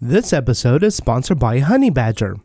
This episode is sponsored by Honeybadger.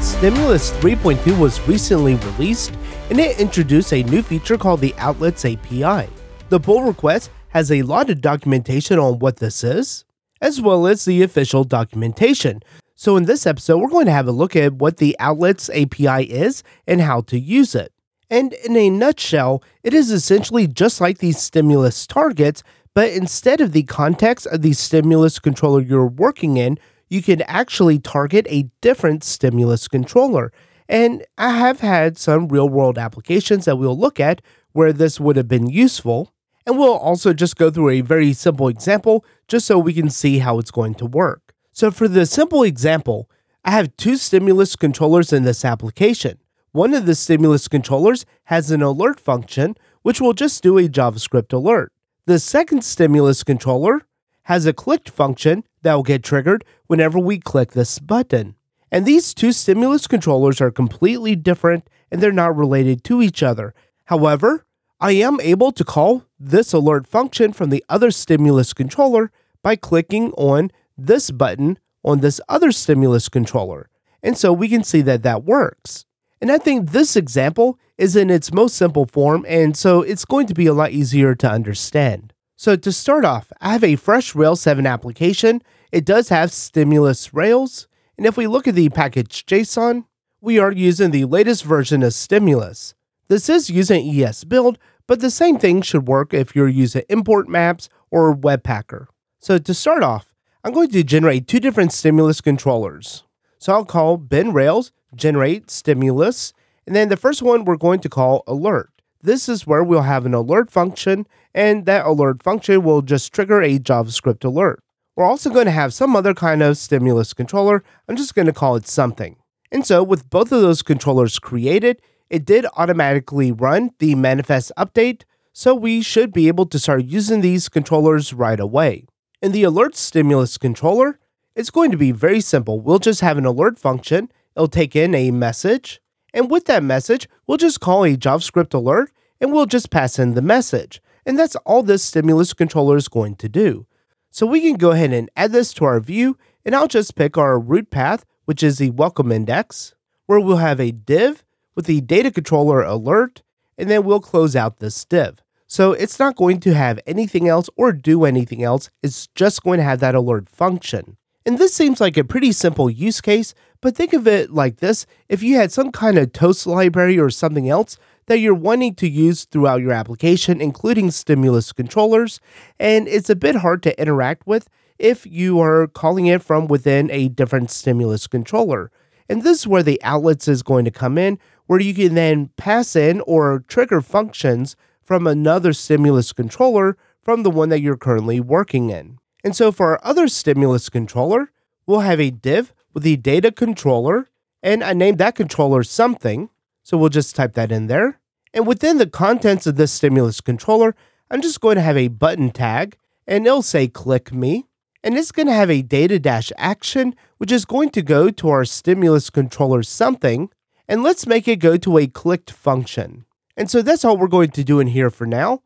Stimulus 3.2 was recently released and it introduced a new feature called the Outlets API. The pull request has a lot of documentation on what this is, as well as the official documentation. So, in this episode, we're going to have a look at what the Outlets API is and how to use it. And in a nutshell, it is essentially just like these stimulus targets, but instead of the context of the stimulus controller you're working in, you can actually target a different stimulus controller. And I have had some real world applications that we'll look at where this would have been useful. And we'll also just go through a very simple example just so we can see how it's going to work. So, for the simple example, I have two stimulus controllers in this application. One of the stimulus controllers has an alert function, which will just do a JavaScript alert. The second stimulus controller has a clicked function that will get triggered whenever we click this button. And these two stimulus controllers are completely different and they're not related to each other. However, I am able to call this alert function from the other stimulus controller by clicking on this button on this other stimulus controller. And so we can see that that works. And I think this example is in its most simple form, and so it's going to be a lot easier to understand. So to start off, I have a fresh Rails 7 application. It does have stimulus Rails, and if we look at the package JSON, we are using the latest version of stimulus. This is using ESBuild, but the same thing should work if you're using import maps or Webpacker. So to start off, I'm going to generate two different stimulus controllers. So I'll call bin rails generate stimulus, and then the first one we're going to call alert. This is where we'll have an alert function, and that alert function will just trigger a JavaScript alert. We're also going to have some other kind of stimulus controller. I'm just going to call it something. And so, with both of those controllers created, it did automatically run the manifest update, so we should be able to start using these controllers right away. In the alert stimulus controller, it's going to be very simple. We'll just have an alert function, it'll take in a message, and with that message, we'll just call a JavaScript alert and we'll just pass in the message. And that's all this stimulus controller is going to do. So we can go ahead and add this to our view, and I'll just pick our root path, which is the welcome index, where we'll have a div with the data controller alert, and then we'll close out this div. So it's not going to have anything else or do anything else, it's just going to have that alert function. And this seems like a pretty simple use case, but think of it like this if you had some kind of toast library or something else that you're wanting to use throughout your application, including stimulus controllers, and it's a bit hard to interact with if you are calling it from within a different stimulus controller. And this is where the outlets is going to come in, where you can then pass in or trigger functions from another stimulus controller from the one that you're currently working in. And so for our other stimulus controller, we'll have a div with the data controller, and I named that controller something. So we'll just type that in there. And within the contents of this stimulus controller, I'm just going to have a button tag and it'll say click me. And it's going to have a data dash action, which is going to go to our stimulus controller something. And let's make it go to a clicked function. And so that's all we're going to do in here for now.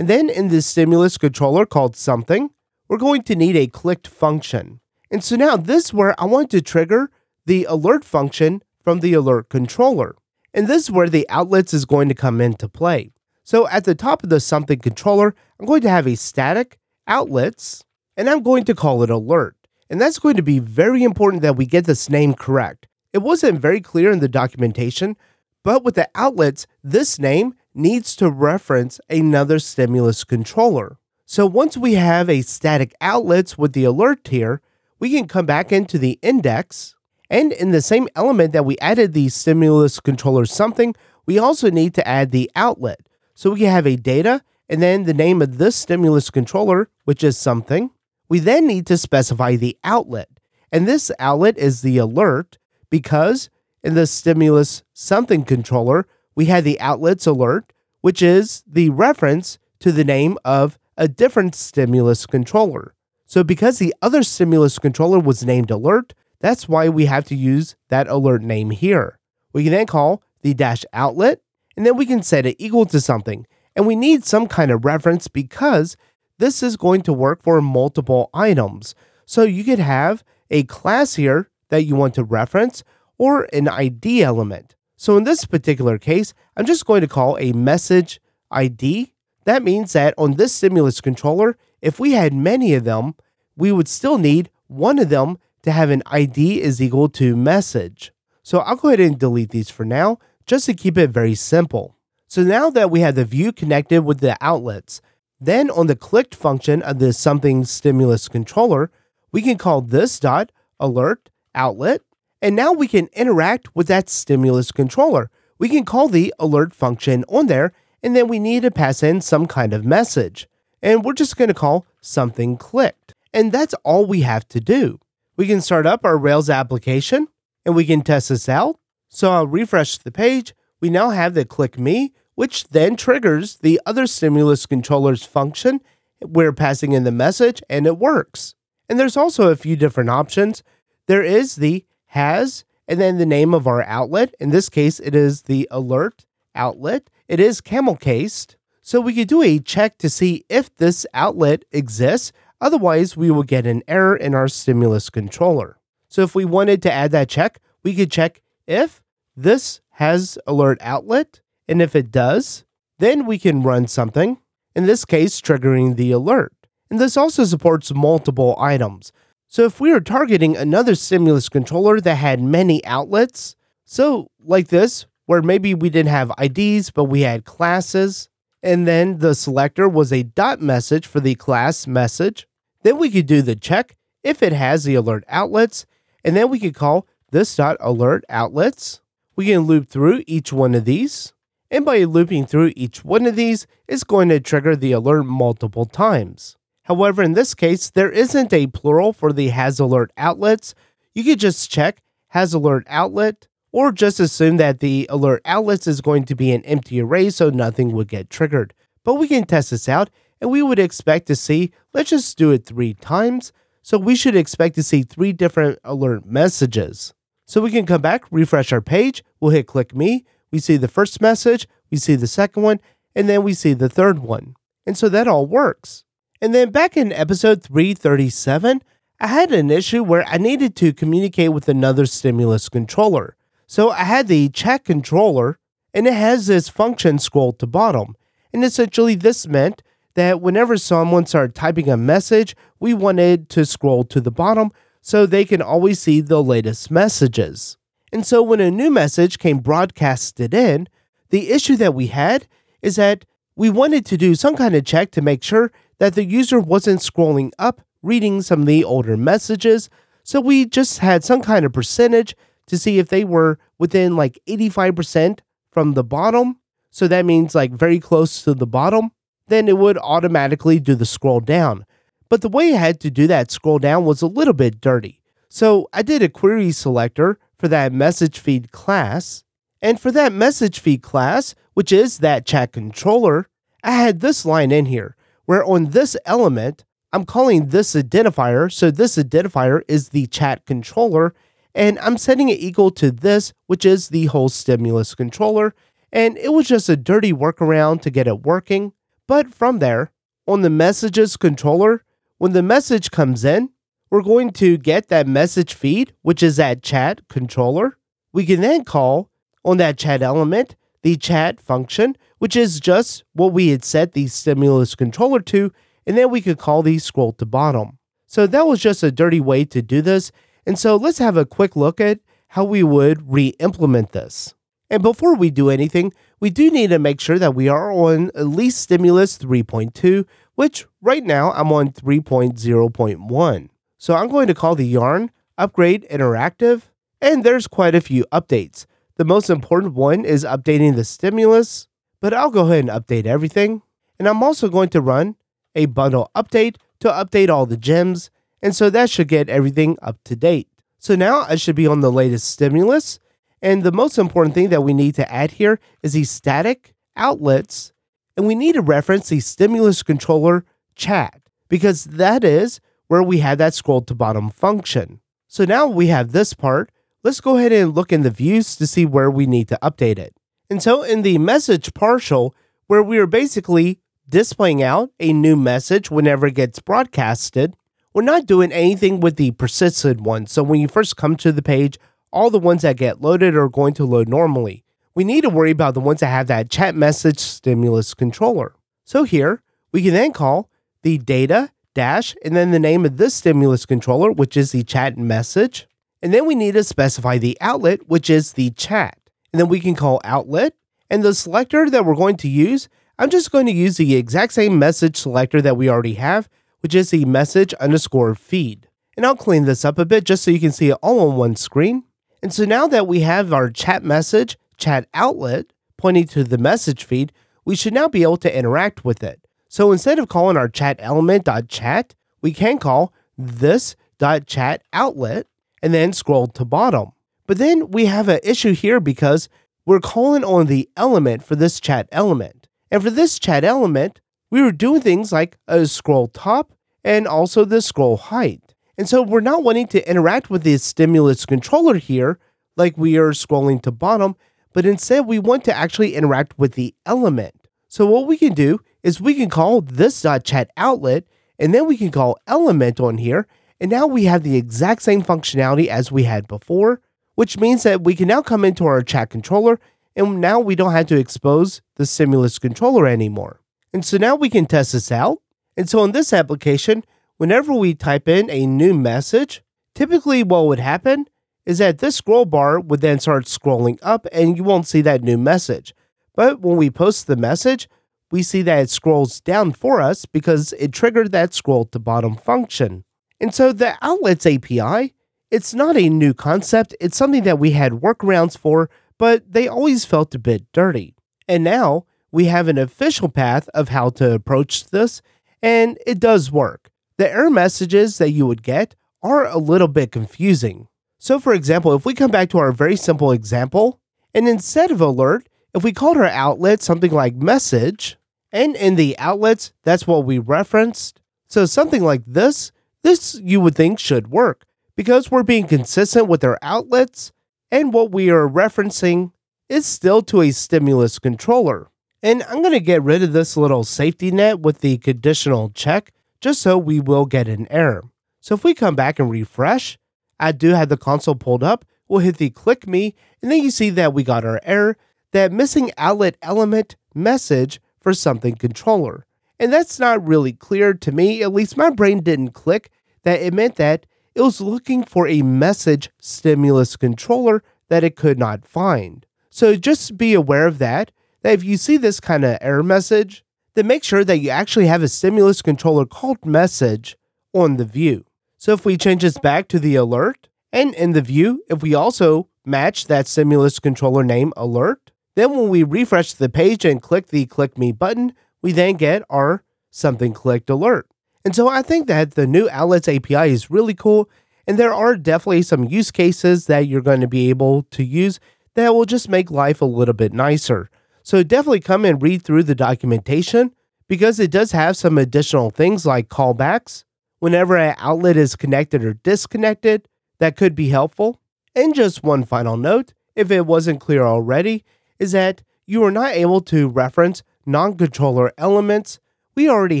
And then in this stimulus controller called something, we're going to need a clicked function. And so now this is where I want to trigger the alert function from the alert controller. And this is where the outlets is going to come into play. So at the top of the something controller, I'm going to have a static outlets, and I'm going to call it alert. And that's going to be very important that we get this name correct. It wasn't very clear in the documentation, but with the outlets, this name needs to reference another stimulus controller. So once we have a static outlets with the alert here, we can come back into the index and in the same element that we added the stimulus controller something, we also need to add the outlet. So we have a data and then the name of this stimulus controller, which is something. We then need to specify the outlet. And this outlet is the alert because in the stimulus something controller, we had the outlets alert, which is the reference to the name of a different stimulus controller. So because the other stimulus controller was named alert, that's why we have to use that alert name here. We can then call the dash outlet, and then we can set it equal to something. And we need some kind of reference because this is going to work for multiple items. So you could have a class here that you want to reference or an ID element. So in this particular case, I'm just going to call a message ID. That means that on this stimulus controller, if we had many of them, we would still need one of them to have an ID is equal to message. So I'll go ahead and delete these for now, just to keep it very simple. So now that we have the view connected with the outlets, then on the clicked function of the something stimulus controller, we can call this dot alert outlet, and now we can interact with that stimulus controller. We can call the alert function on there, and then we need to pass in some kind of message. And we're just going to call something clicked. And that's all we have to do. We can start up our Rails application and we can test this out. So I'll refresh the page. We now have the click me, which then triggers the other stimulus controller's function. We're passing in the message and it works. And there's also a few different options. There is the has and then the name of our outlet. In this case, it is the alert outlet. It is camel cased. So we could do a check to see if this outlet exists. Otherwise, we will get an error in our stimulus controller. So if we wanted to add that check, we could check if this has alert outlet. And if it does, then we can run something, in this case, triggering the alert. And this also supports multiple items. So if we were targeting another stimulus controller that had many outlets, so like this, where maybe we didn't have IDs, but we had classes, and then the selector was a dot message for the class message, then we could do the check if it has the alert outlets, and then we could call this dot alert outlets. We can loop through each one of these, and by looping through each one of these, it's going to trigger the alert multiple times. However, in this case, there isn't a plural for the has alert outlets. You could just check has alert outlet or just assume that the alert outlets is going to be an empty array so nothing would get triggered. But we can test this out and we would expect to see, let's just do it three times. So we should expect to see three different alert messages. So we can come back, refresh our page, we'll hit click me, we see the first message, we see the second one, and then we see the third one. And so that all works. And then back in episode 337, I had an issue where I needed to communicate with another stimulus controller. So I had the chat controller, and it has this function scroll to bottom. And essentially, this meant that whenever someone started typing a message, we wanted to scroll to the bottom so they can always see the latest messages. And so when a new message came broadcasted in, the issue that we had is that we wanted to do some kind of check to make sure that the user wasn't scrolling up, reading some of the older messages. So we just had some kind of percentage to see if they were within like 85% from the bottom. So that means like very close to the bottom. Then it would automatically do the scroll down. But the way I had to do that scroll down was a little bit dirty. So I did a query selector for that message feed class. And for that message feed class, which is that chat controller, I had this line in here where on this element, I'm calling this identifier. So this identifier is the chat controller, and I'm setting it equal to this, which is the whole stimulus controller. And it was just a dirty workaround to get it working. But from there, on the messages controller, when the message comes in, we're going to get that message feed, which is that chat controller. We can then call on that chat element the chat function, which is just what we had set the stimulus controller to, and then we could call the scroll to bottom. So that was just a dirty way to do this. And so let's have a quick look at how we would re-implement this. And before we do anything, we do need to make sure that we are on at least stimulus 3.2, which right now I'm on 3.0.1. So I'm going to call the yarn upgrade interactive, and there's quite a few updates. The most important one is updating the stimulus, but I'll go ahead and update everything. And I'm also going to run a bundle update to update all the gems, and so that should get everything up to date. So now I should be on the latest stimulus, and the most important thing that we need to add here is these static outlets, and we need to reference the stimulus controller chat because that is where we have that scroll to bottom function. So now we have this part. let's go ahead and look in the views to see where we need to update it. And so in the message partial, where we are basically displaying out a new message whenever it gets broadcasted, we're not doing anything with the persistent ones. So when you first come to the page, all the ones that get loaded are going to load normally. We need to worry about the ones that have that chat message stimulus controller. So here, we can then call the data dash and then the name of this stimulus controller, which is the chat message. And then we need to specify the outlet, which is the chat. And then we can call outlet. And the selector that we're going to use, I'm just going to use the exact same message selector that we already have, which is the message underscore feed. And I'll clean this up a bit just so you can see it all on one screen. And so now that we have our chat message, chat outlet, pointing to the message feed, we should now be able to interact with it. So instead of calling our chat element.chat, we can call this.chat outlet and then scroll to bottom. But then we have an issue here because we're calling on the element for this chat element. And for this chat element, we were doing things like a scroll top and also the scroll height. And so we're not wanting to interact with the stimulus controller here like we are scrolling to bottom, but instead we want to actually interact with the element. So what we can do is we can call this chat outlet and then we can call element on here. And now we have the exact same functionality as we had before, which means that we can now come into our chat controller and now we don't have to expose the stimulus controller anymore. And so now we can test this out. And so in this application, whenever we type in a new message, typically what would happen is that this scroll bar would then start scrolling up and you won't see that new message. But when we post the message, we see that it scrolls down for us because it triggered that scroll to bottom function. And so the Outlets API, it's not a new concept, it's something that we had workarounds for, but they always felt a bit dirty. And now we have an official path of how to approach this, and it does work. The error messages that you would get are a little bit confusing. So, for example, if we come back to our very simple example, and instead of alert, if we called our outlet something like message, and in the outlets, that's what we referenced. So, something like this, this you would think should work because we're being consistent with our outlets, and what we are referencing is still to a stimulus controller. And I'm going to get rid of this little safety net with the conditional check just so we will get an error. So if we come back and refresh, I do have the console pulled up. We'll hit the click me, and then you see that we got our error, that missing outlet element message for something controller. And that's not really clear to me, at least my brain didn't click that it meant that it was looking for a message stimulus controller that it could not find. So just be aware of that that if you see this kind of error message, then make sure that you actually have a stimulus controller called message on the view. So if we change this back to the alert, and in the view, if we also match that stimulus controller name alert, then when we refresh the page and click the click me button, we then get our something clicked alert. And so I think that the new outlets API is really cool. And there are definitely some use cases that you're going to be able to use that will just make life a little bit nicer. So definitely come and read through the documentation because it does have some additional things like callbacks. Whenever an outlet is connected or disconnected, that could be helpful. And just one final note, if it wasn't clear already, is that you are not able to reference non controller elements. We already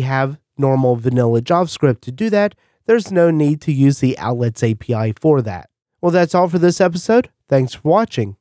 have normal vanilla JavaScript to do that. There's no need to use the Outlets API for that. Well, that's all for this episode. Thanks for watching.